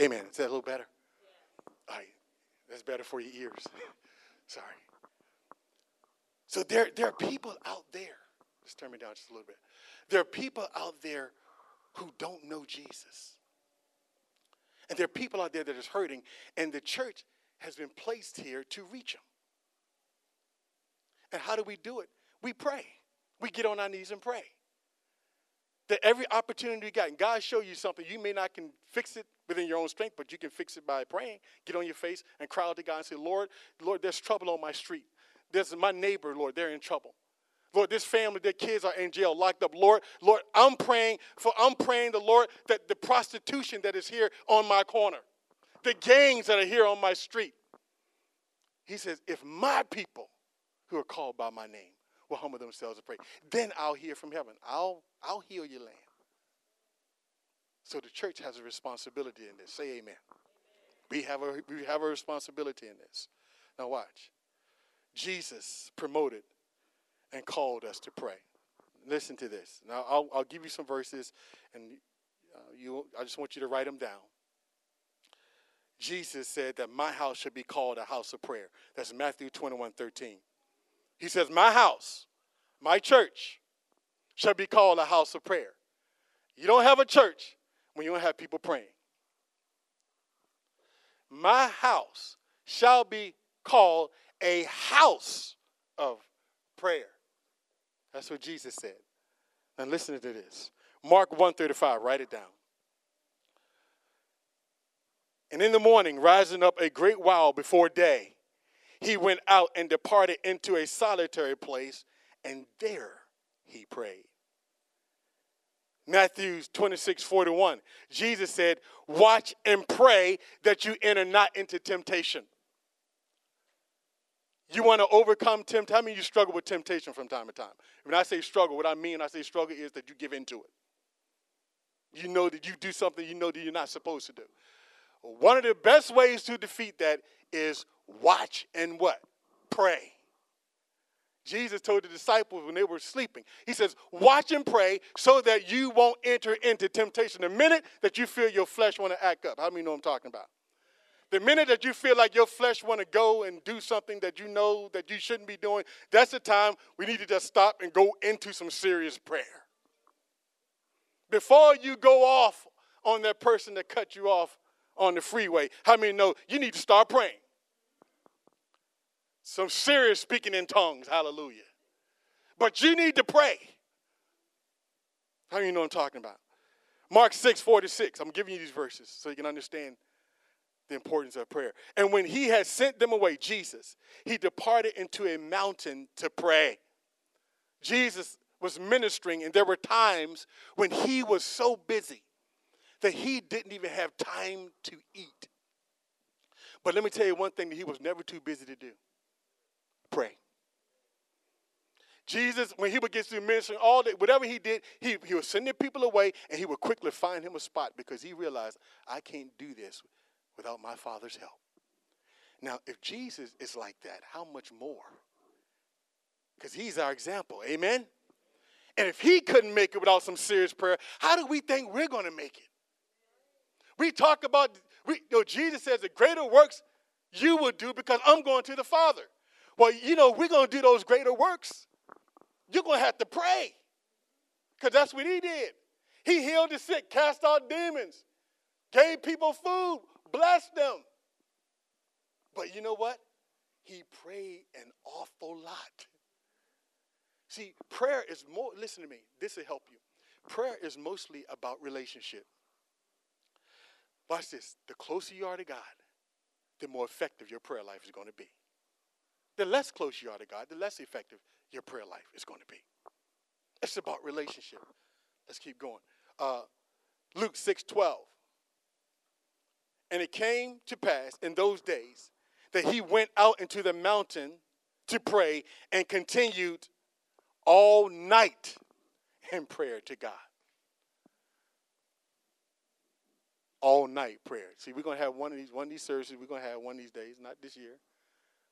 Amen. Is that a little better? All right. That's better for your ears. Sorry. So there, there are people out there. Just turn me down just a little bit. There are people out there who don't know Jesus. And there are people out there that is hurting, and the church has been placed here to reach them. And how do we do it? We pray. We get on our knees and pray. That every opportunity you got, and God show you something, you may not can fix it within your own strength, but you can fix it by praying. Get on your face and cry out to God and say, Lord, Lord, there's trouble on my street. There's my neighbor, Lord, they're in trouble. Lord, this family, their kids are in jail, locked up. Lord, Lord, I'm praying for, I'm praying the Lord that the prostitution that is here on my corner, the gangs that are here on my street. He says, if my people who are called by my name will humble themselves and pray, then I'll hear from heaven. I'll, I'll heal your land. So the church has a responsibility in this. Say amen. We have a, we have a responsibility in this. Now watch. Jesus promoted and called us to pray. Listen to this. Now, I'll, I'll give you some verses, and uh, you, I just want you to write them down. Jesus said that my house should be called a house of prayer. That's Matthew 21 13. He says, My house, my church, shall be called a house of prayer. You don't have a church when you don't have people praying. My house shall be called a house of prayer. That's what Jesus said. Now listen to this. Mark 135, write it down. And in the morning, rising up a great while before day, he went out and departed into a solitary place, and there he prayed. Matthew 26, 41. Jesus said, Watch and pray that you enter not into temptation. You want to overcome temptation. How many you struggle with temptation from time to time? When I say struggle, what I mean I say struggle is that you give into it. You know that you do something you know that you're not supposed to do. One of the best ways to defeat that is watch and what? Pray. Jesus told the disciples when they were sleeping, He says, Watch and pray so that you won't enter into temptation. The minute that you feel your flesh want to act up, how many know I'm talking about? The minute that you feel like your flesh want to go and do something that you know that you shouldn't be doing, that's the time we need to just stop and go into some serious prayer. Before you go off on that person that cut you off on the freeway, how many know you need to start praying? Some serious speaking in tongues, hallelujah. But you need to pray. How do you know I'm talking about? Mark 6, 46. I'm giving you these verses so you can understand the importance of prayer. And when he had sent them away, Jesus, he departed into a mountain to pray. Jesus was ministering, and there were times when he was so busy that he didn't even have time to eat. But let me tell you one thing that he was never too busy to do pray. Jesus, when he would get through ministering all day, whatever he did, he, he was sending people away and he would quickly find him a spot because he realized, I can't do this without my Father's help. Now, if Jesus is like that, how much more? Because he's our example. Amen? And if he couldn't make it without some serious prayer, how do we think we're going to make it? We talk about, we, you know, Jesus says, the greater works you will do because I'm going to the Father. Well, you know, we're going to do those greater works. You're going to have to pray because that's what he did. He healed the sick, cast out demons, gave people food, blessed them. But you know what? He prayed an awful lot. See, prayer is more, listen to me, this will help you. Prayer is mostly about relationship. Watch this. The closer you are to God, the more effective your prayer life is going to be. The less close you are to God, the less effective your prayer life is going to be. It's about relationship. Let's keep going. Uh, Luke 6 12. And it came to pass in those days that he went out into the mountain to pray and continued all night in prayer to God. All night prayer. See, we're gonna have one of these one of these services. We're gonna have one of these days, not this year,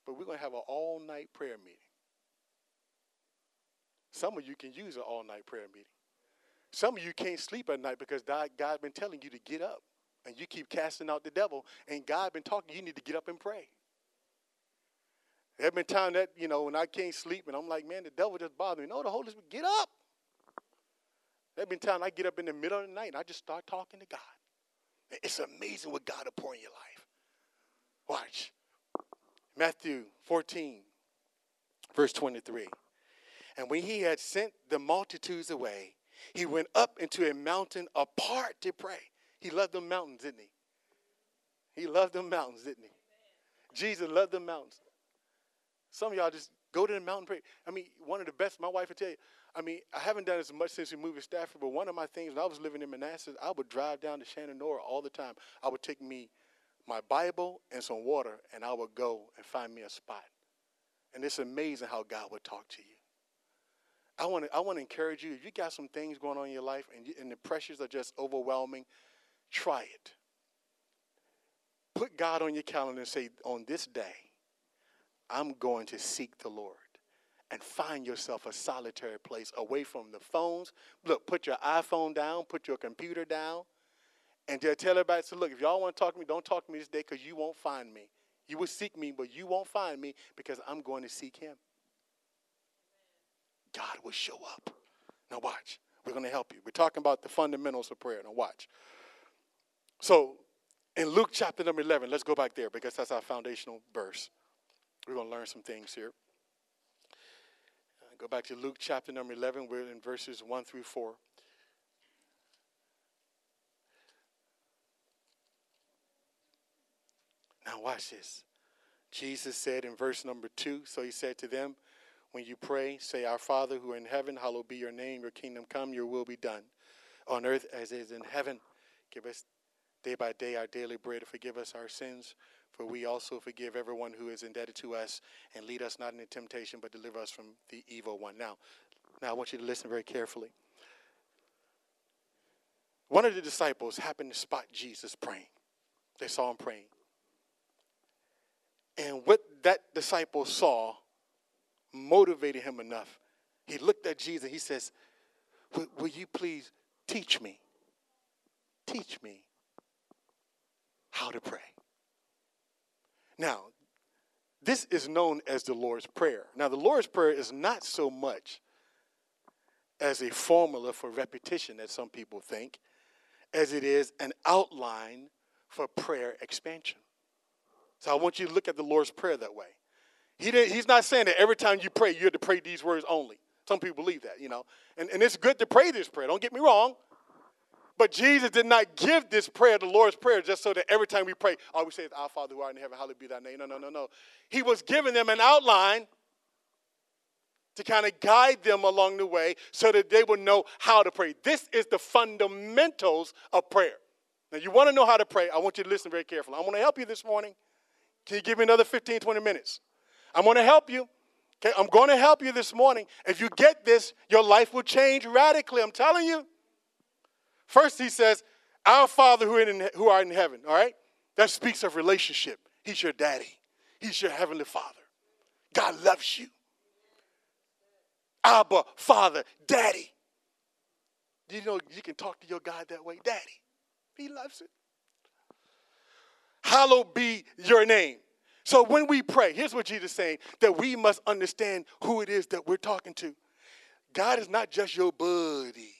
but we're gonna have an all night prayer meeting. Some of you can use an all night prayer meeting. Some of you can't sleep at night because God, God's been telling you to get up and you keep casting out the devil, and God has been talking, you need to get up and pray. There have been times that, you know, when I can't sleep and I'm like, man, the devil just bothers me. No, the Holy Spirit, get up. There have been times I get up in the middle of the night and I just start talking to God. It's amazing what God will pour in your life. Watch. Matthew 14, verse 23. And when he had sent the multitudes away, he went up into a mountain apart to pray. He loved the mountains, didn't he? He loved the mountains, didn't he? Jesus loved the mountains. Some of y'all just go to the mountain pray. I mean, one of the best, my wife would tell you, I mean, I haven't done as much since we moved to Stafford, but one of my things when I was living in Manassas, I would drive down to Shenandoah all the time. I would take me my Bible and some water, and I would go and find me a spot. And it's amazing how God would talk to you. I want to I want to encourage you. If you got some things going on in your life and, you, and the pressures are just overwhelming, try it. Put God on your calendar and say, on this day, I'm going to seek the Lord and find yourself a solitary place away from the phones. Look, put your iPhone down, put your computer down, and just tell everybody, so look, if y'all want to talk to me, don't talk to me this day because you won't find me. You will seek me, but you won't find me because I'm going to seek him. God will show up. Now, watch. We're going to help you. We're talking about the fundamentals of prayer. Now, watch. So, in Luke chapter number 11, let's go back there because that's our foundational verse. We're going to learn some things here. Uh, go back to Luke chapter number 11. We're in verses 1 through 4. Now, watch this. Jesus said in verse number 2 So he said to them, When you pray, say, Our Father who are in heaven, hallowed be your name, your kingdom come, your will be done. On earth as it is in heaven. Give us day by day our daily bread. Forgive us our sins, for we also forgive everyone who is indebted to us. And lead us not into temptation, but deliver us from the evil one. Now, now I want you to listen very carefully. One of the disciples happened to spot Jesus praying. They saw him praying. And what that disciple saw motivated him enough. He looked at Jesus. He says, will, you please teach me? Teach me how to pray. Now, this is known as the Lord's Prayer. Now, the Lord's Prayer is not so much as a formula for repetition that some people think, as it is an outline for prayer expansion. So I want you to look at the Lord's Prayer that way. He didn't, he's not saying that every time you pray, you have to pray these words only. Some people believe that, you know. And, and it's good to pray this prayer, don't get me wrong. But Jesus did not give this prayer, the Lord's Prayer, just so that every time we pray, all we say is, Our Father who art in heaven, hallowed be thy name. No, no, no, no. He was giving them an outline to kind of guide them along the way so that they would know how to pray. This is the fundamentals of prayer. Now, you want to know how to pray, I want you to listen very carefully. I'm going to help you this morning. Can you give me another 15, 20 minutes? I'm going to help you. Okay, I'm going to help you this morning. If you get this, your life will change radically. I'm telling you. First, he says, Our Father who, in, who art in heaven, all right? That speaks of relationship. He's your daddy, He's your heavenly Father. God loves you. Abba, Father, Daddy. You know you can talk to your God that way? Daddy. He loves it. Hallowed be your name. So when we pray, here's what Jesus is saying that we must understand who it is that we're talking to. God is not just your buddy.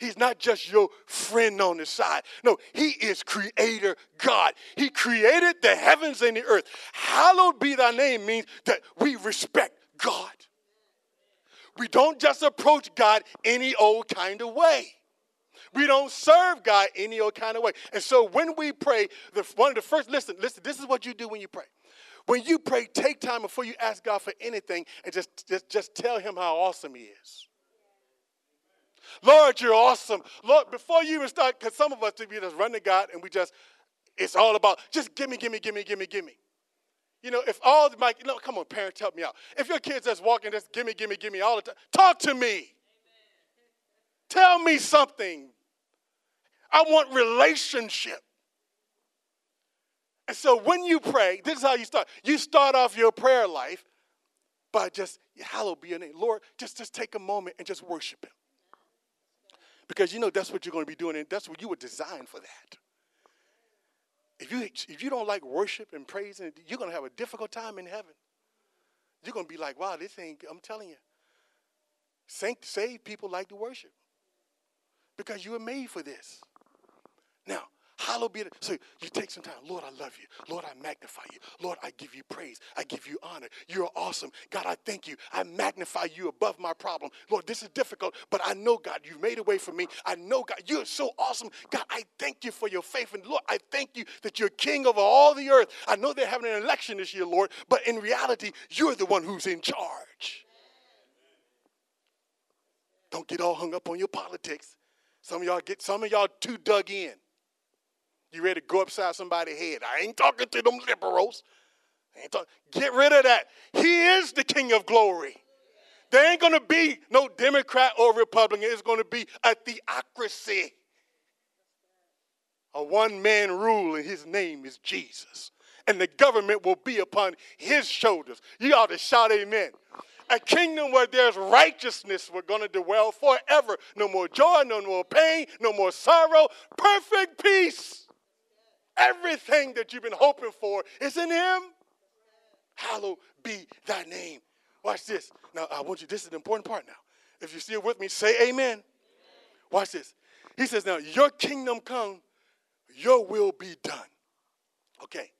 He's not just your friend on the side. No, He is Creator God. He created the heavens and the earth. Hallowed be thy name means that we respect God. We don't just approach God any old kind of way. We don't serve God any old kind of way. And so when we pray, the, one of the first, listen, listen, this is what you do when you pray. When you pray, take time before you ask God for anything and just, just, just tell Him how awesome He is. Lord, you're awesome. Lord, before you even start, because some of us, we just run to God and we just, it's all about just give me, give me, give me, give me, give me. You know, if all my, you know, come on, parents, help me out. If your kids just walking, just give me, give me, give me all the time, talk to me. Tell me something. I want relationship. And so when you pray, this is how you start. You start off your prayer life by just, hallowed be your name. Lord, just, just take a moment and just worship him. Because you know that's what you're going to be doing, and that's what you were designed for that. If you if you don't like worship and praise, you're going to have a difficult time in heaven. You're going to be like, wow, this ain't, I'm telling you. Saint, saved people like to worship because you were made for this. Now, hallowed be the, so you take some time. Lord, I love you. Lord, I magnify you. Lord, I give you praise. I give you honor. You're awesome. God, I thank you. I magnify you above my problem. Lord, this is difficult, but I know, God, you've made a way for me. I know, God, you're so awesome. God, I thank you for your faith. And Lord, I thank you that you're king over all the earth. I know they're having an election this year, Lord, but in reality, you're the one who's in charge. Don't get all hung up on your politics. Some of y'all get some of y'all too dug in. You ready to go upside somebody's head. I ain't talking to them liberals. Talk, get rid of that. He is the King of glory. There ain't going to be no Democrat or Republican. It's going to be a theocracy. A one man rule, and his name is Jesus. And the government will be upon his shoulders. You ought to shout amen a kingdom where there's righteousness we're going to dwell forever. No more joy, no more pain, no more sorrow. Perfect peace. Everything that you've been hoping for is in Him. Hallowed be thy name. Watch this. Now, I want you, this is the important part now. If you're still with me, say amen. amen. Watch this. He says, Now, your kingdom come, your will be done. Okay,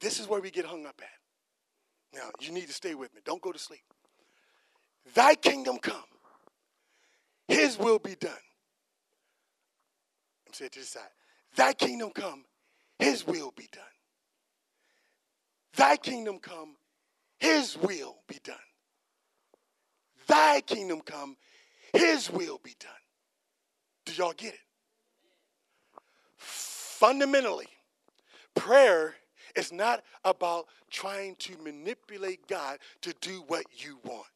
this is where we get hung up at. Now, you need to stay with me. Don't go to sleep. Thy kingdom come, his will be done. I'm saying to this side. Thy kingdom come, his will be done. Thy kingdom come, his will be done. Thy kingdom come, his will be done. Do y'all get it? Fundamentally, prayer is not about trying to manipulate God to do what you want.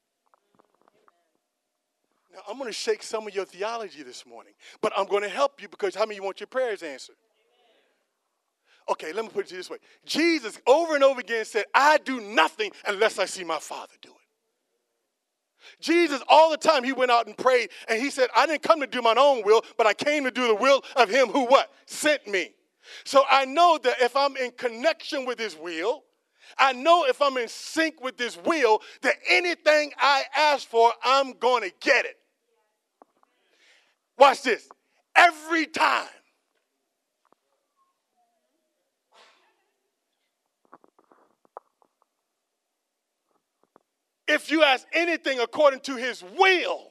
Now, I'm going to shake some of your theology this morning, but I'm going to help you because how many you want your prayers answered? Okay, let me put it this way. Jesus over and over again said, I do nothing unless I see my Father do it. Jesus, all the time, he went out and prayed, and he said, I didn't come to do my own will, but I came to do the will of him who what? Sent me. So I know that if I'm in connection with his will, I know if I'm in sync with his will, that anything I ask for, I'm going to get it. Watch this. Every time. If you ask anything according to his will,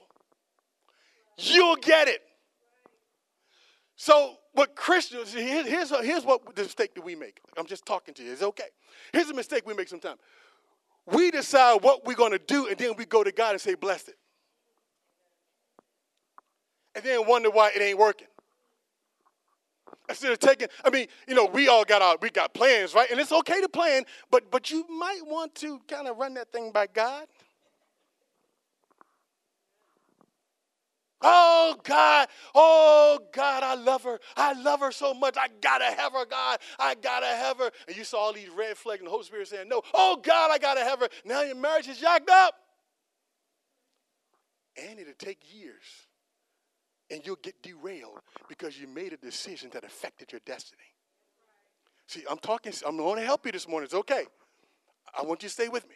you'll get it. So, what Christians, here's, here's what the mistake that we make. I'm just talking to you. It's okay. Here's a mistake we make sometimes. We decide what we're going to do, and then we go to God and say, bless it and then wonder why it ain't working. Instead of taking, I mean, you know, we all got our, we got plans, right? And it's okay to plan, but but you might want to kind of run that thing by God. Oh God, oh God, I love her. I love her so much. I gotta have her, God. I gotta have her. And you saw all these red flags and the Holy Spirit saying, No, oh God, I gotta have her. Now your marriage is jacked up. And it'll take years and you'll get derailed because you made a decision that affected your destiny. See, I'm talking, I'm going to help you this morning. It's okay. I want you to stay with me.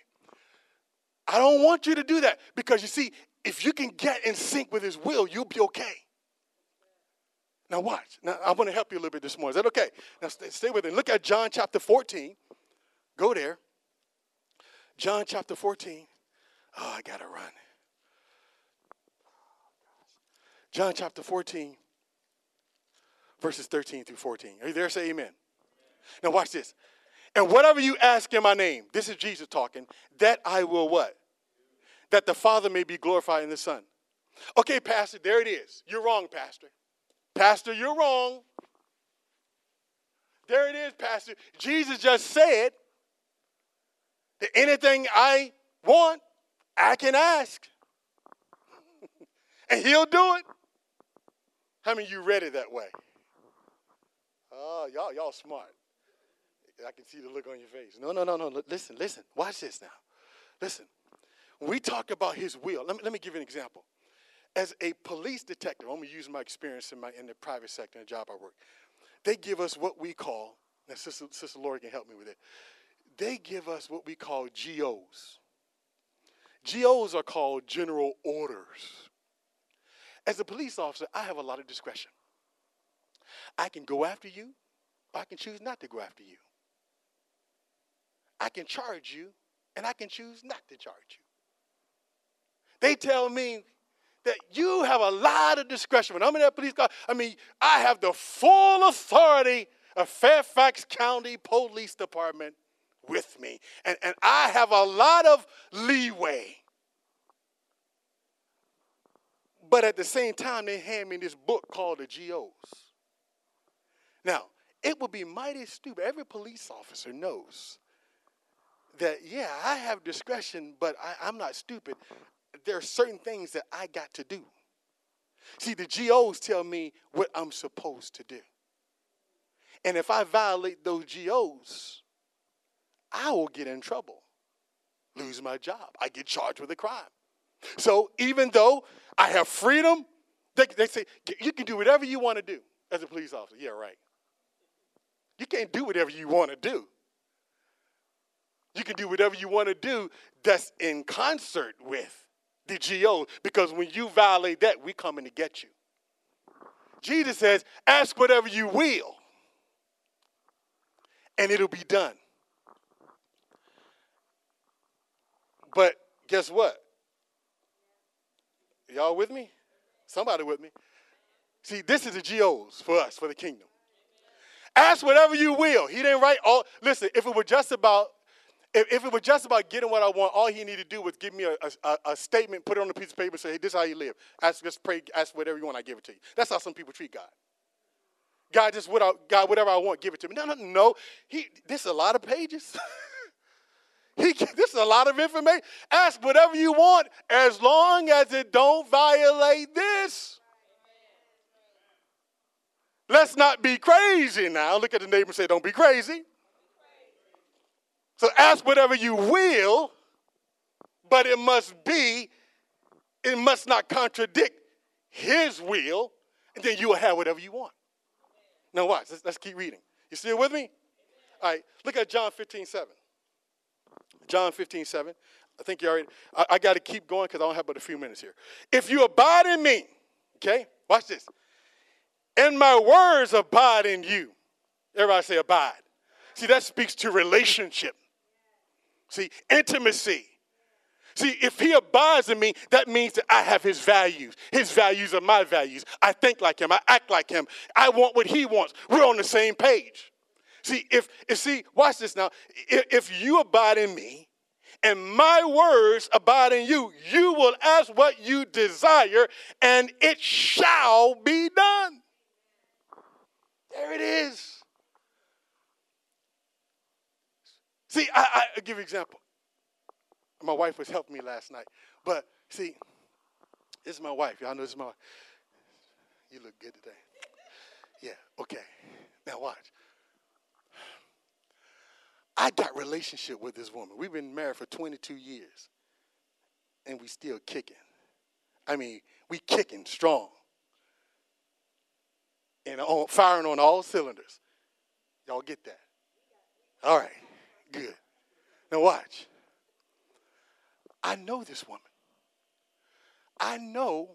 I don't want you to do that because you see, if you can get in sync with His will, you'll be okay. Now, watch. Now, I'm going to help you a little bit this morning. Is that okay? Now, stay, stay with me. Look at John chapter 14. Go there. John chapter 14. Oh, I got to run. John chapter 14, verses 13 through 14. Are you there? Say amen. Now watch this. And whatever you ask in my name, this is Jesus talking, that I will what? That the Father may be glorified in the Son. Okay, Pastor, there it is. You're wrong, Pastor. Pastor, you're wrong. There it is, Pastor. Jesus just said that anything I want, I can ask. and he'll do it. How many of you read it that way? Oh, y'all, y'all smart. I can see the look on your face. No, no, no, no. Listen, listen. Watch this now. Listen. When we talk about his will, let me, let me give you an example. as a police detective, I'm gonna use my experience in my in the private sector the job I work. They give us what we call, and Sister, Sister Lori can help me with it. They give us what we call GOs. GOs are called general orders. As a police officer, I have a lot of discretion. I can go after you, or I can choose not to go after you. I can charge you, and I can choose not to charge you. They tell me that you have a lot of discretion. When I'm in that police car, I mean, I have the full authority of Fairfax County Police Department with me. And, and I have a lot of leeway. But at the same time, they hand me this book called the GOs. Now, it would be mighty stupid. Every police officer knows that, yeah, I have discretion, but I, am not stupid. There are certain things that I got to do. See, the GOs tell me what I'm supposed to do. And if I violate those GOs, I will get in trouble, lose my job. I get charged with a crime. So even though I have freedom, they, they say, you can do whatever you want to do as a police officer. Yeah, right. You can't do whatever you want to do. You can do whatever you want to do that's in concert with the GO because when you violate that, we coming to get you. Jesus says, ask whatever you will, and it'll be done. But guess what? Y'all with me? Somebody with me? See, this is the GOs for us, for the kingdom. Ask whatever you will. He didn't write all. Listen, if it were just about if, if, it were just about getting what I want, all he needed to do was give me a, a, a, statement, put it on a piece of paper, say, hey, this is how you live. Ask, just pray, ask whatever you want, I give it to you. That's how some people treat God. God, just what I, God, whatever I want, give it to me. No, no, no. He, this is a lot of pages. he, this is a lot of information. Ask whatever you want, as long as it don't violate this. Let's not be crazy now. Look at the neighbor and say, Don't be crazy. So ask whatever you will, but it must be, it must not contradict his will, and then you will have whatever you want. Now, watch. Let's, let's keep reading. You still with me? All right, look at John 15, 7. John 15, 7. I think you already, I, I got to keep going because I don't have but a few minutes here. If you abide in me, okay, watch this and my words abide in you. Everybody say abide. See, that speaks to relationship. See, intimacy. See, if he abides in me, that means that I have his values. His values are my values. I think like him. I act like him. I want what he wants. We're on the same page. See, if, see, watch this now. If, if you abide in me and my words abide in you, you will ask what you desire and it shall be done. There it is. See, I, I give you an example. My wife was helping me last night. But see, this is my wife. Y'all know this is my wife. You look good today. Yeah, okay. Now watch. I got relationship with this woman. We've been married for 22 years. And we still kicking. I mean, we kicking strong and on, firing on all cylinders. Y'all get that? All right, good. Now watch. I know this woman. I know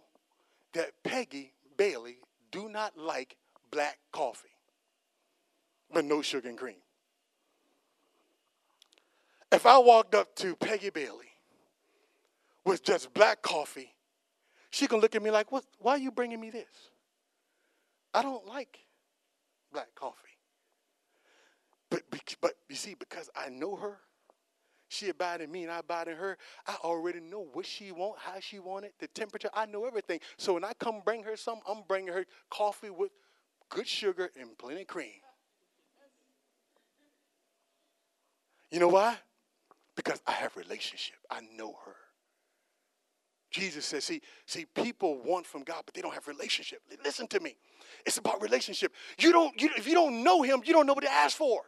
that Peggy Bailey do not like black coffee, but no sugar and cream. If I walked up to Peggy Bailey with just black coffee, she can look at me like, what, why are you bringing me this? I don't like black coffee. But, but you see, because I know her, she abide in me and I abide in her, I already know what she want, how she want it, the temperature. I know everything. So when I come bring her some, I'm bringing her coffee with good sugar and plenty of cream. You know why? Because I have relationship. I know her. Jesus says, see, see, people want from God, but they don't have relationship. Listen to me. It's about relationship. You don't, you, if you don't know him, you don't know what to ask for.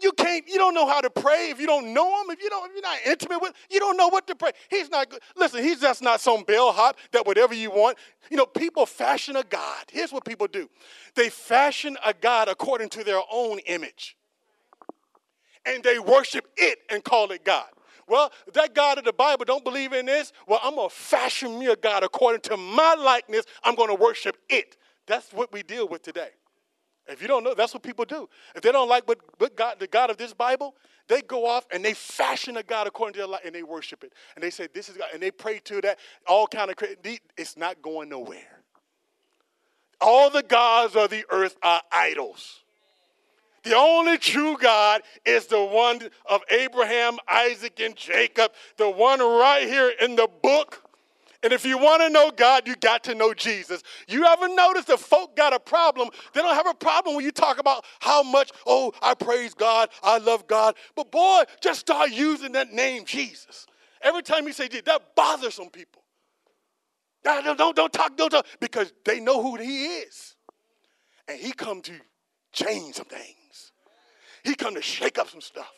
You can't, you don't know how to pray if you don't know him, if you don't, if you're not intimate with, you don't know what to pray. He's not good. Listen, he's just not some bellhop that whatever you want. You know, people fashion a God. Here's what people do. They fashion a God according to their own image. And they worship it and call it God. Well, that God of the Bible don't believe in this. Well, I'm going to fashion me a God according to my likeness. I'm going to worship it. That's what we deal with today. If you don't know, that's what people do. If they don't like what, what God, the God of this Bible, they go off and they fashion a God according to their life and they worship it. And they say, This is God. And they pray to that, all kind of it's not going nowhere. All the gods of the earth are idols. The only true God is the one of Abraham, Isaac, and Jacob, the one right here in the book and if you want to know God, you got to know Jesus. You ever notice that folk got a problem? They don't have a problem when you talk about how much, oh, I praise God, I love God. But boy, just start using that name, Jesus. Every time you say Jesus, that bothers some people. Don't, don't, don't talk, don't talk, because they know who he is. And he come to change some things. He come to shake up some stuff.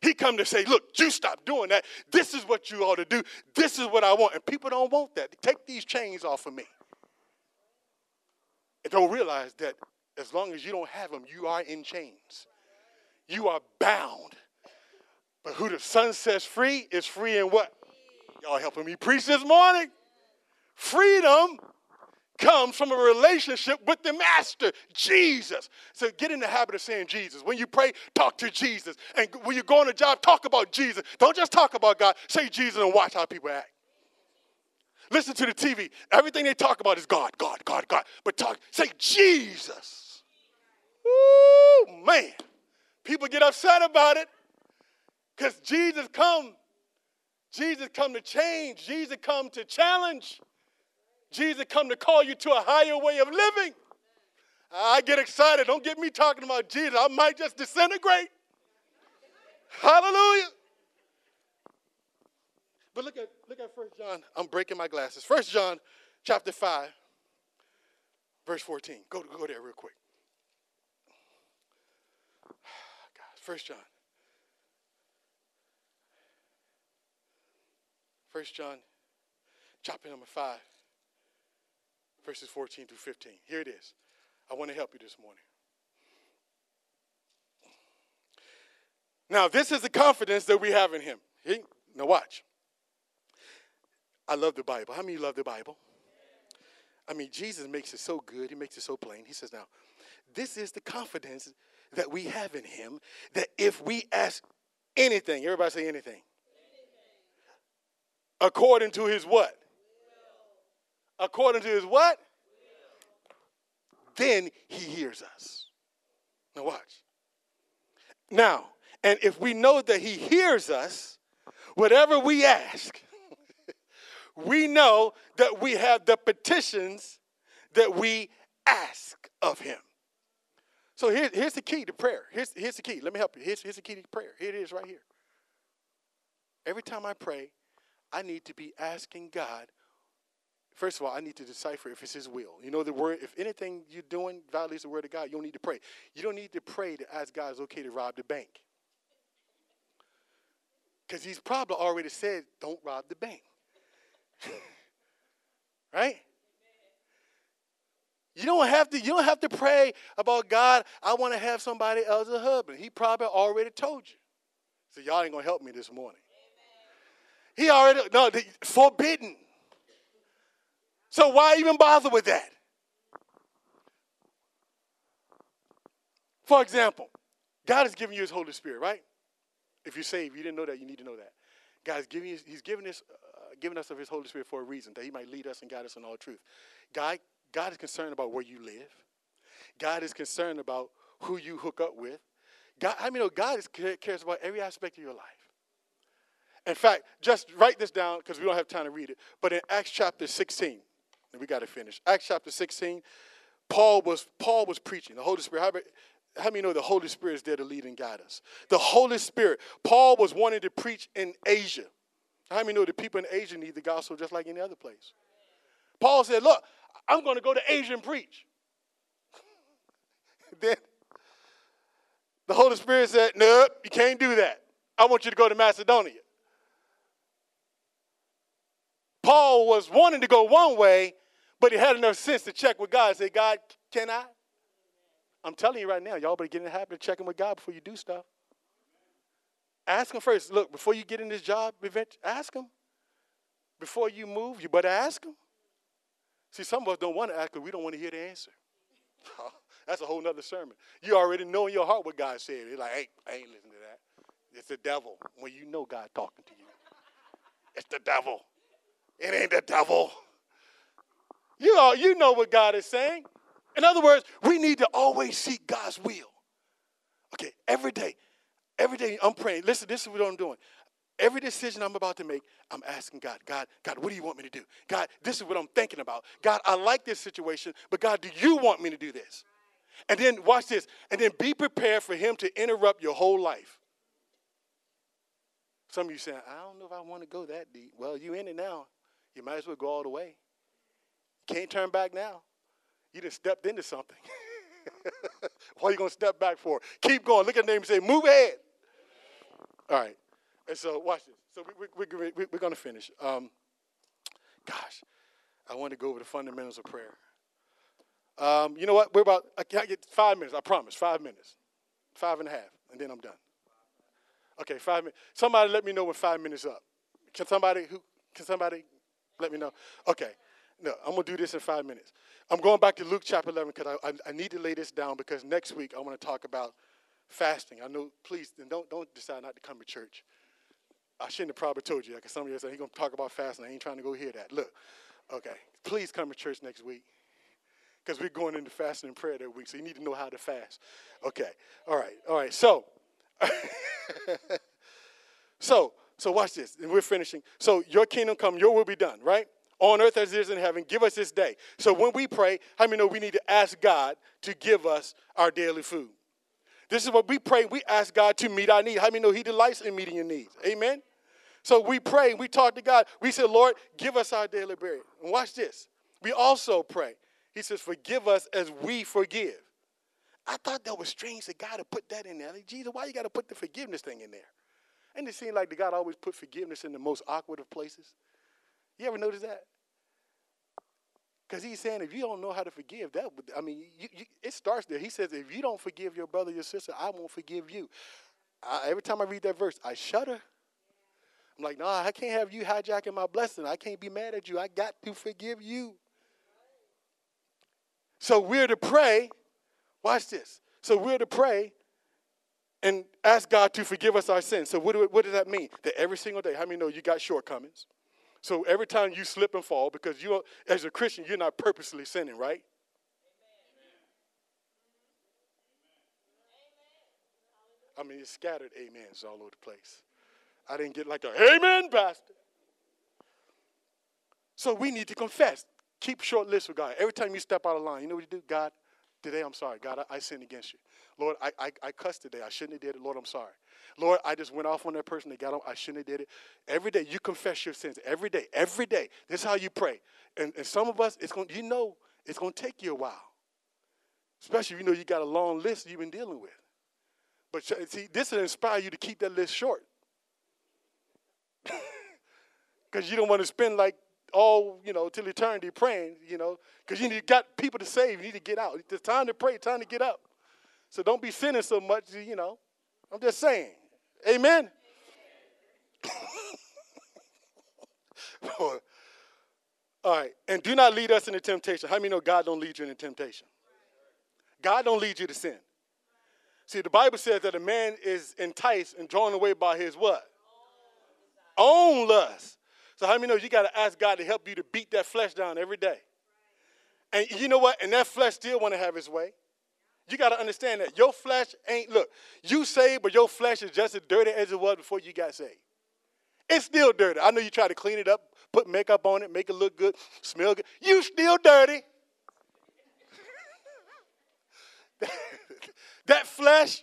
He come to say, look, you stop doing that. This is what you ought to do. This is what I want. And people don't want that. Take these chains off of me. And don't realize that as long as you don't have them, you are in chains. You are bound. But who the Son sets free is free in what? Y'all helping me preach this morning? Freedom comes from a relationship with the master, Jesus. So get in the habit of saying Jesus. When you pray, talk to Jesus. And when you go on a job, talk about Jesus. Don't just talk about God, say Jesus and watch how people act. Listen to the TV. Everything they talk about is God, God, God, God. But talk, say Jesus. Ooh, man. People get upset about it because Jesus come. Jesus come to change. Jesus come to challenge. Jesus come to call you to a higher way of living. I get excited. Don't get me talking about Jesus. I might just disintegrate. Hallelujah. But look at look at First John. I'm breaking my glasses. First John chapter 5, verse 14. Go, go there real quick. First John. First John, chapter number 5 verses 14 through 15. Here it is. I want to help you this morning. Now, this is the confidence that we have in Him. He, now, watch. I love the Bible. How many love the Bible? I mean, Jesus makes it so good. He makes it so plain. He says, Now, this is the confidence that we have in Him that if we ask anything, everybody say anything, anything. according to His what? According to his what? Then he hears us. Now watch. Now, and if we know that he hears us, whatever we ask, we know that we have the petitions that we ask of him. So here, here's the key to prayer. Here's, here's the key. Let me help you. Here's, here's the key to prayer. Here it is right here. Every time I pray, I need to be asking God First of all, I need to decipher if it's His will. You know, the word, if anything you're doing violates the word of God, you don't need to pray. You don't need to pray to ask God it's okay to rob the bank. Because He's probably already said, don't rob the bank. right? You don't have to, you don't have to pray about God, I want to have somebody else a husband. He probably already told you. So y'all ain't gonna help me this morning. He already no forbidden. So why even bother with that? For example, God has given you His Holy Spirit, right? If you're saved, you didn't know that, you need to know that. God has given you, He's given us, uh, given us of His Holy Spirit for a reason, that He might lead us and guide us in all truth. God, God is concerned about where you live. God is concerned about who you hook up with. God, I mean, God is, cares about every aspect of your life. In fact, just write this down because we don't have time to read it. But in Acts chapter 16, we got to finish. Acts chapter 16. Paul was Paul was preaching. The Holy Spirit. How, how many know the Holy Spirit is there to lead and guide us? The Holy Spirit. Paul was wanting to preach in Asia. How many know the people in Asia need the gospel just like any other place? Paul said, Look, I'm going to go to Asia and preach. then The Holy Spirit said, Nope, you can't do that. I want you to go to Macedonia. Paul was wanting to go one way, but he had enough sense to check with God and say, God, can I? I'm telling you right now, y'all better get in the habit of checking with God before you do stuff. Ask him first. Look, before you get in this job ask him. Before you move, you better ask him. See, some of us don't want to ask because we don't want to hear the answer. That's a whole nother sermon. You already know in your heart what God said. It's like, hey, I ain't listening to that. It's the devil. When you know God talking to you. It's the devil. It ain't the devil. You, all, you know what God is saying. In other words, we need to always seek God's will. Okay, every day, every day I'm praying. Listen, this is what I'm doing. Every decision I'm about to make, I'm asking God, God, God, what do you want me to do? God, this is what I'm thinking about. God, I like this situation, but God, do you want me to do this? And then watch this, and then be prepared for Him to interrupt your whole life. Some of you saying, I don't know if I want to go that deep. Well, you in it now. You might as well go all the way. Can't turn back now. You just stepped into something. what are you going to step back for? Keep going. Look at the name and say, move ahead. All right. And so watch this. So we, we, we, we're going to finish. Um, gosh, I want to go over the fundamentals of prayer. Um, you know what? We're about, I can't get five minutes. I promise. Five minutes. Five and a half. And then I'm done. Okay, five minutes. Somebody let me know when five minutes up. Can somebody who can somebody let me know? Okay. No, I'm gonna do this in five minutes. I'm going back to Luke chapter 11 because I, I, I, need to lay this down because next week I want to talk about fasting. I know, please, don't don't decide not to come to church. I shouldn't have probably told you because some of you said he's gonna talk about fasting. I ain't trying to go hear that. Look, okay, please come to church next week because we're going into fasting and prayer that week, so you need to know how to fast. Okay, all right, all right. So. so, so watch this, and we're finishing. So, your kingdom come, your will be done, right? On earth as it is in heaven. Give us this day. So, when we pray, how many know we need to ask God to give us our daily food? This is what we pray. We ask God to meet our needs. How many know He delights in meeting your needs? Amen. So we pray, we talk to God. We say, Lord, give us our daily bread. And watch this. We also pray. He says, Forgive us as we forgive. I thought that was strange that God had put that in there. Like, Jesus, why you got to put the forgiveness thing in there? And it seemed like the God always put forgiveness in the most awkward of places. You ever notice that? Because he's saying if you don't know how to forgive, that would, I mean, you, you, it starts there. He says if you don't forgive your brother, your sister, I won't forgive you. I, every time I read that verse, I shudder. I'm like, no, I can't have you hijacking my blessing. I can't be mad at you. I got to forgive you. So we're to pray Watch this. So we're to pray and ask God to forgive us our sins. So what, do, what does that mean? That every single day, how many know you got shortcomings? So every time you slip and fall, because you, as a Christian, you're not purposely sinning, right? I mean, it's scattered amens all over the place. I didn't get like a amen, pastor. So we need to confess. Keep short list with God. Every time you step out of line, you know what you do? God, Today, I'm sorry. God, I, I sinned against you. Lord, I, I, I cussed today. I shouldn't have did it. Lord, I'm sorry. Lord, I just went off on that person. They got on. I shouldn't have did it. Every day, you confess your sins. Every day. Every day. This is how you pray. And, and some of us, it's going you know it's going to take you a while. Especially if you know you got a long list you've been dealing with. But see, this will inspire you to keep that list short. Because you don't want to spend like all, you know, till eternity praying, you know, because you need got people to save. You need to get out. It's time to pray, time to get up. So don't be sinning so much, you know. I'm just saying. Amen. all right. And do not lead us into temptation. How many know God don't lead you into temptation? God don't lead you to sin. See, the Bible says that a man is enticed and drawn away by his what? Own lust. So how many know you got to ask God to help you to beat that flesh down every day? And you know what? And that flesh still want to have his way. You got to understand that your flesh ain't look. You saved, but your flesh is just as dirty as it was before you got saved. It's still dirty. I know you try to clean it up, put makeup on it, make it look good, smell good. You still dirty. that flesh,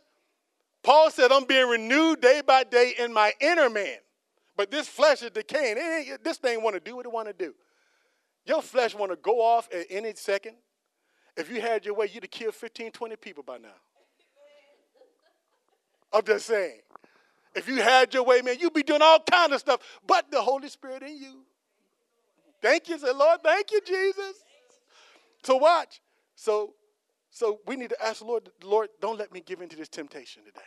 Paul said, I'm being renewed day by day in my inner man. But this flesh is decaying. this thing want to do what it want to do. Your flesh want to go off at any second. If you had your way, you'd have killed 15, 20 people by now. I'm just saying. If you had your way, man, you'd be doing all kind of stuff, but the Holy Spirit in you. Thank you, say, Lord, thank you, Jesus. So watch. So, so we need to ask the Lord, Lord, don't let me give into this temptation today.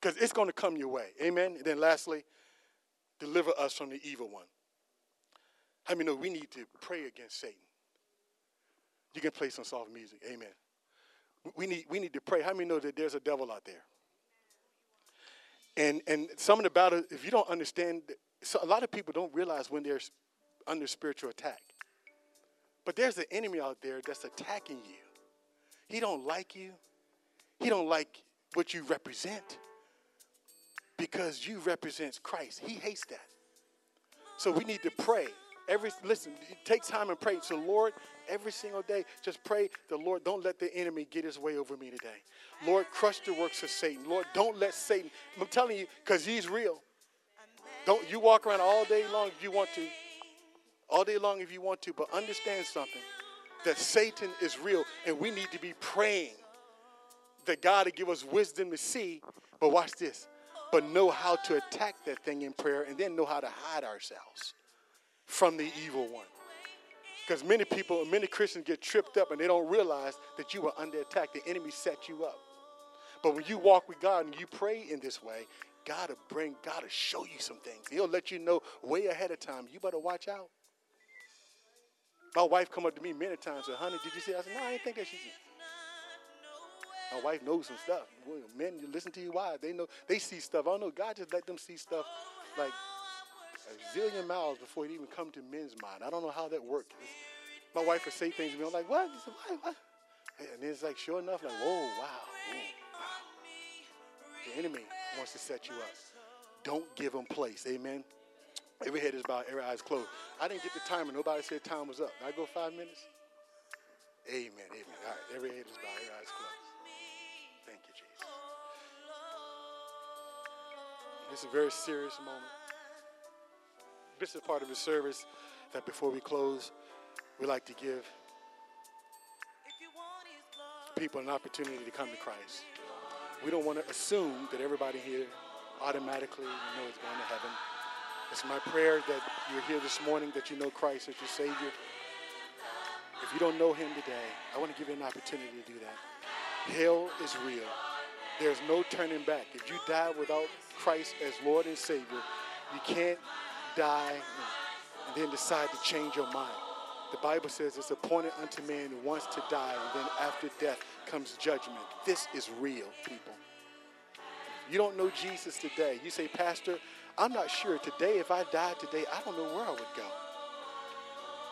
Because it's going to come your way. Amen. And then lastly, deliver us from the evil one. How many know we need to pray against Satan? You can play some soft music. Amen. We need, we need to pray. How many know that there's a devil out there? And, and some of the battle, if you don't understand, so a lot of people don't realize when they're under spiritual attack. But there's an enemy out there that's attacking you. He don't like you. He don't like what you represent because you represent Christ. He hates that. So we need to pray. Every listen, take time and pray. So Lord, every single day, just pray the Lord, don't let the enemy get his way over me today. Lord, crush the works of Satan. Lord, don't let Satan. I'm telling you, because he's real. Don't you walk around all day long if you want to all day long if you want to, but understand something that Satan is real, and we need to be praying that God to give us wisdom to see. But watch this, but know how to attack that thing in prayer, and then know how to hide ourselves from the evil one. Because many people, many Christians get tripped up and they don't realize that you are under attack. The enemy set you up. But when you walk with God and you pray in this way, God will bring, God will show you some things. He'll let you know way ahead of time. You better watch out. My wife come up to me many times and honey, did you see? I said, no, I didn't think that she did. My wife knows some stuff. Men, you listen to your wives. They know they see stuff. I don't know. God just let them see stuff like a zillion miles before it even come to men's mind. I don't know how that works. My wife would say things to me. I'm like, what? What? what? And it's like, sure enough, like, whoa, wow, wow. The enemy wants to set you up. Don't give him place. Amen. Every head is bowed, every eye is closed. I didn't get the timer. Nobody said time was up. Did I go five minutes? Amen. Amen. All right. Every head is bowed, every eye is closed. Thank you, Jesus. This is a very serious moment. This is part of the service that before we close, we like to give people an opportunity to come to Christ. We don't want to assume that everybody here automatically you know is going to heaven. It's my prayer that you're here this morning, that you know Christ as your Savior. If you don't know Him today, I want to give you an opportunity to do that. Hell is real. There's no turning back. If you die without Christ as Lord and Savior, you can't die and then decide to change your mind. The Bible says it's appointed unto man once to die, and then after death comes judgment. This is real, people. You don't know Jesus today. You say, Pastor, I'm not sure today, if I died today, I don't know where I would go.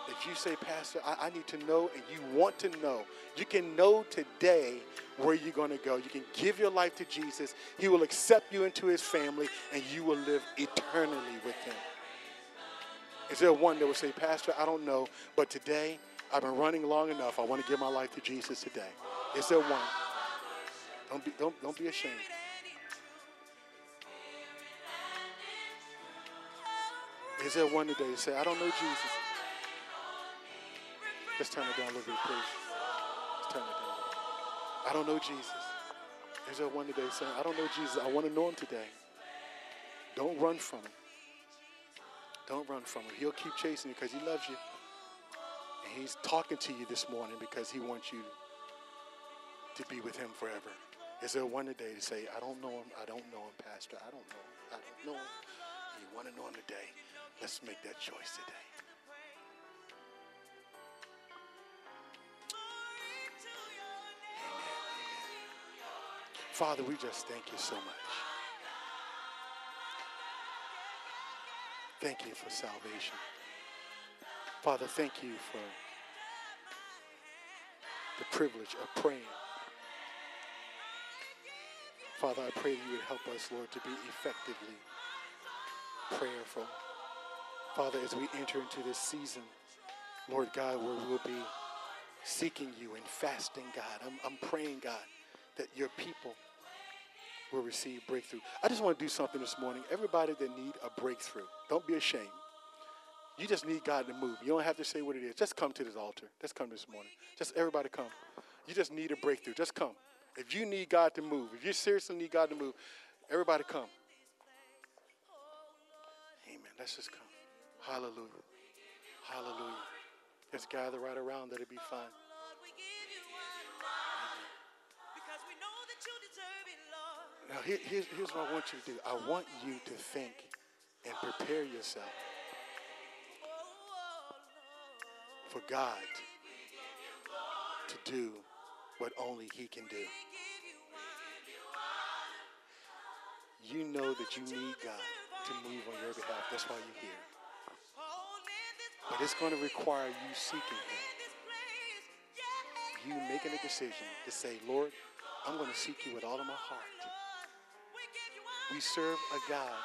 If you say, Pastor, I, I need to know and you want to know, you can know today where you're going to go. You can give your life to Jesus. He will accept you into his family and you will live eternally with him. Is there one that will say, Pastor, I don't know, but today I've been running long enough. I want to give my life to Jesus today. Is there one? Don't be, don't, don't be ashamed. Is there one today to say, I don't know Jesus? Let's turn it down a little bit, please. Let's turn it down I don't know Jesus. Is there one today saying, I don't know Jesus. I want to know him today. Don't run from him. Don't run from him. He'll keep chasing you because he loves you. And he's talking to you this morning because he wants you to be with him forever. Is there one today to say, I don't know him, I don't know him, Pastor, I don't know him, I don't know him. You want to know him today. Let's make that choice today. Father, we just thank you so much. Thank you for salvation. Father, thank you for the privilege of praying. Father, I pray that you would help us, Lord, to be effectively prayerful. Father, as we enter into this season, Lord God, where we'll be seeking you and fasting, God, I'm, I'm praying, God, that your people will receive breakthrough. I just want to do something this morning. Everybody that need a breakthrough, don't be ashamed. You just need God to move. You don't have to say what it is. Just come to this altar. Just come this morning. Just everybody come. You just need a breakthrough. Just come. If you need God to move, if you seriously need God to move, Everybody come. Amen. Let's just come. Hallelujah. Hallelujah. Let's gather right around. Let it be fine. Now, here, here's, here's what I want you to do. I want you to think and prepare yourself for God to do what only He can do. You know that you need God to move on your behalf. That's why you're here. But it's going to require you seeking Him. You making a decision to say, Lord, I'm going to seek you with all of my heart. We serve a God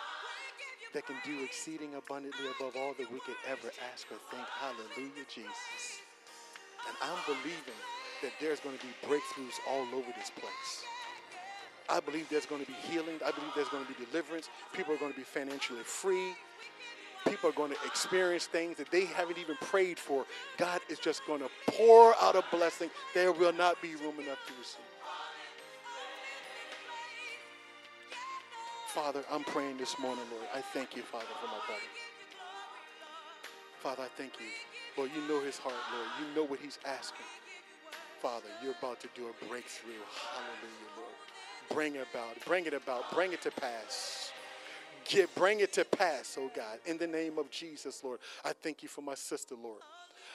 that can do exceeding abundantly above all that we could ever ask or think. Hallelujah, Jesus. And I'm believing that there's going to be breakthroughs all over this place. I believe there's going to be healing. I believe there's going to be deliverance. People are going to be financially free. People are going to experience things that they haven't even prayed for. God is just going to pour out a blessing. There will not be room enough to receive. Father, I'm praying this morning, Lord. I thank you, Father, for my brother. Father, I thank you. Lord, you know his heart, Lord. You know what he's asking. Father, you're about to do a breakthrough. Hallelujah, Lord. Bring it about. Bring it about. Bring it to pass. Get, bring it to pass, oh God. In the name of Jesus, Lord. I thank you for my sister, Lord.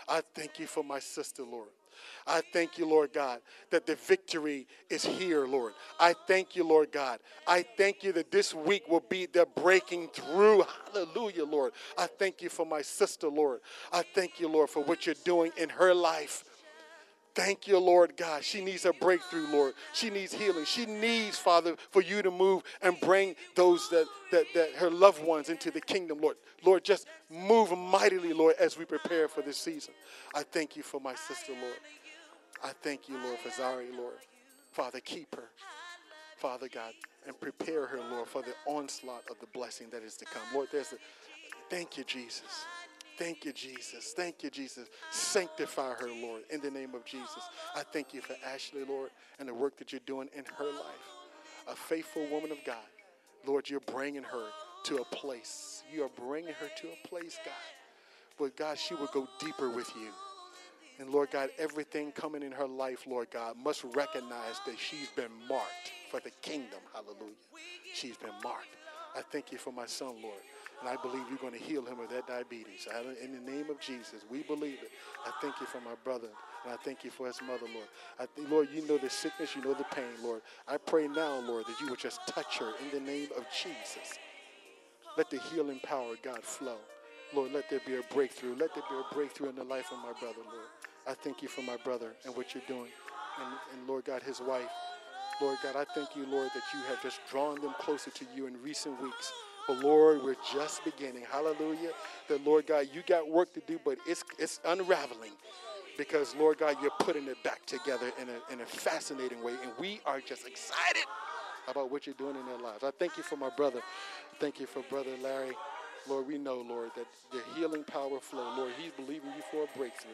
I thank you for my sister, Lord. I thank you, Lord God, that the victory is here, Lord. I thank you, Lord God. I thank you that this week will be the breaking through. Hallelujah, Lord. I thank you for my sister, Lord. I thank you, Lord, for what you're doing in her life. Thank you, Lord God. She needs a breakthrough, Lord. She needs healing. She needs, Father, for you to move and bring those that, that, that her loved ones into the kingdom, Lord. Lord, just move mightily, Lord, as we prepare for this season. I thank you for my sister, Lord. I thank you, Lord, for Zari, Lord. Father, keep her. Father God, and prepare her, Lord, for the onslaught of the blessing that is to come. Lord, there's a thank you, Jesus. Thank you, Jesus. Thank you, Jesus. Sanctify her, Lord, in the name of Jesus. I thank you for Ashley, Lord, and the work that you're doing in her life. A faithful woman of God. Lord, you're bringing her to a place. You are bringing her to a place, God. But God, she will go deeper with you. And Lord God, everything coming in her life, Lord God, must recognize that she's been marked for the kingdom. Hallelujah. She's been marked. I thank you for my son, Lord. And I believe you're going to heal him of that diabetes. In the name of Jesus, we believe it. I thank you for my brother. And I thank you for his mother, Lord. I th- Lord, you know the sickness, you know the pain, Lord. I pray now, Lord, that you would just touch her in the name of Jesus. Let the healing power, of God, flow. Lord, let there be a breakthrough. Let there be a breakthrough in the life of my brother, Lord. I thank you for my brother and what you're doing. And, and Lord God, his wife. Lord God, I thank you, Lord, that you have just drawn them closer to you in recent weeks. But Lord, we're just beginning. Hallelujah. That Lord God, you got work to do, but it's it's unraveling. Because Lord God, you're putting it back together in a in a fascinating way. And we are just excited about what you're doing in their lives. I thank you for my brother. Thank you for brother Larry. Lord, we know, Lord, that the healing power flow. Lord, he's believing you for a breakthrough.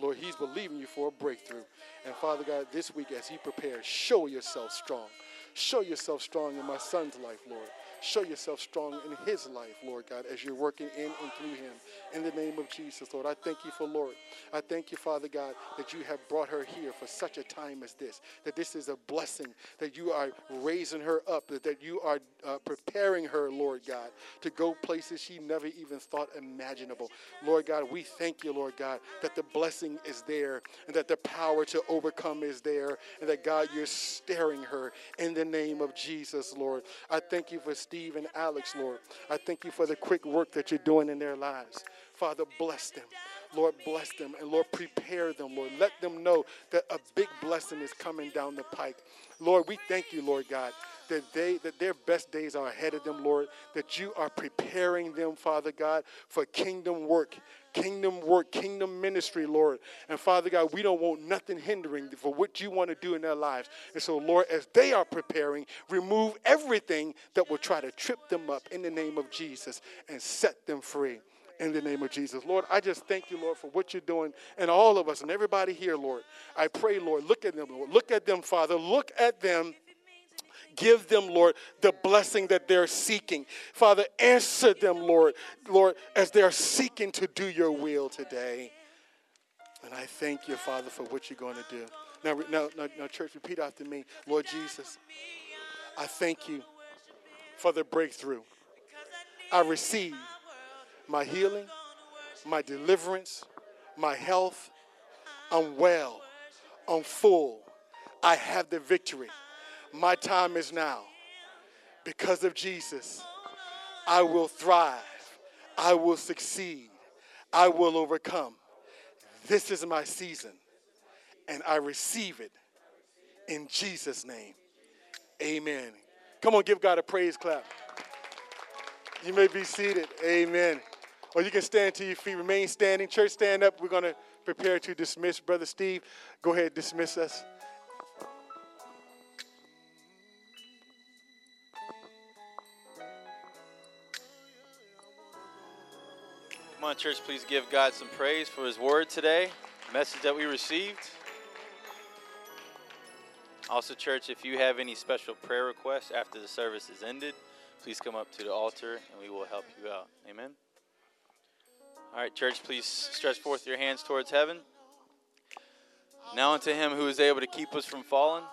Lord, he's believing you for a breakthrough. And Father God, this week as he prepares, show yourself strong. Show yourself strong in my son's life, Lord. Show yourself strong in his life, Lord God, as you're working in and through him. In the name of Jesus, Lord, I thank you for Lord. I thank you, Father God, that you have brought her here for such a time as this, that this is a blessing, that you are raising her up, that that you are uh, preparing her, Lord God, to go places she never even thought imaginable. Lord God, we thank you, Lord God, that the blessing is there and that the power to overcome is there, and that God, you're staring her in the name of Jesus, Lord. I thank you for Steve and Alex, Lord. I thank you for the quick work that you're doing in their lives. Father, bless them. Lord, bless them. And Lord, prepare them, Lord. Let them know that a big blessing is coming down the pike. Lord, we thank you, Lord God, that they that their best days are ahead of them, Lord, that you are preparing them, Father God, for kingdom work, kingdom work, kingdom ministry, Lord. And Father God, we don't want nothing hindering for what you want to do in their lives. And so, Lord, as they are preparing, remove everything that will try to trip them up in the name of Jesus and set them free in the name of Jesus. Lord, I just thank you, Lord, for what you're doing and all of us and everybody here, Lord. I pray, Lord, look at them, Lord. Look at them, Father. Look at them Give them, Lord, the blessing that they're seeking. Father, answer them, Lord, Lord, as they're seeking to do your will today. And I thank you, Father, for what you're going to do. Now, now, now, now, church, repeat after me. Lord Jesus, I thank you for the breakthrough. I receive my healing, my deliverance, my health. I'm well. I'm full. I have the victory. My time is now. Because of Jesus, I will thrive. I will succeed. I will overcome. This is my season, and I receive it in Jesus' name. Amen. Come on, give God a praise clap. You may be seated. Amen. Or you can stand to your feet, remain standing. Church, stand up. We're going to prepare to dismiss. Brother Steve, go ahead, dismiss us. On, church, please give God some praise for his word today, message that we received. Also, church, if you have any special prayer requests after the service is ended, please come up to the altar and we will help you out. Amen. All right, church, please stretch forth your hands towards heaven. Now unto him who is able to keep us from falling.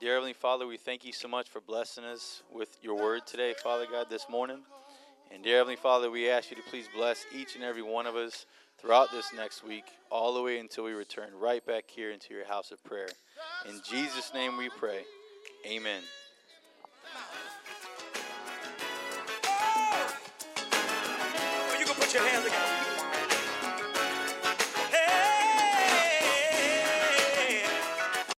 Dear Heavenly Father, we thank you so much for blessing us with your word today, Father God, this morning. And dear Heavenly Father, we ask you to please bless each and every one of us throughout this next week, all the way until we return right back here into your house of prayer. In Jesus' name we pray. Amen. Oh! You can put your hands together.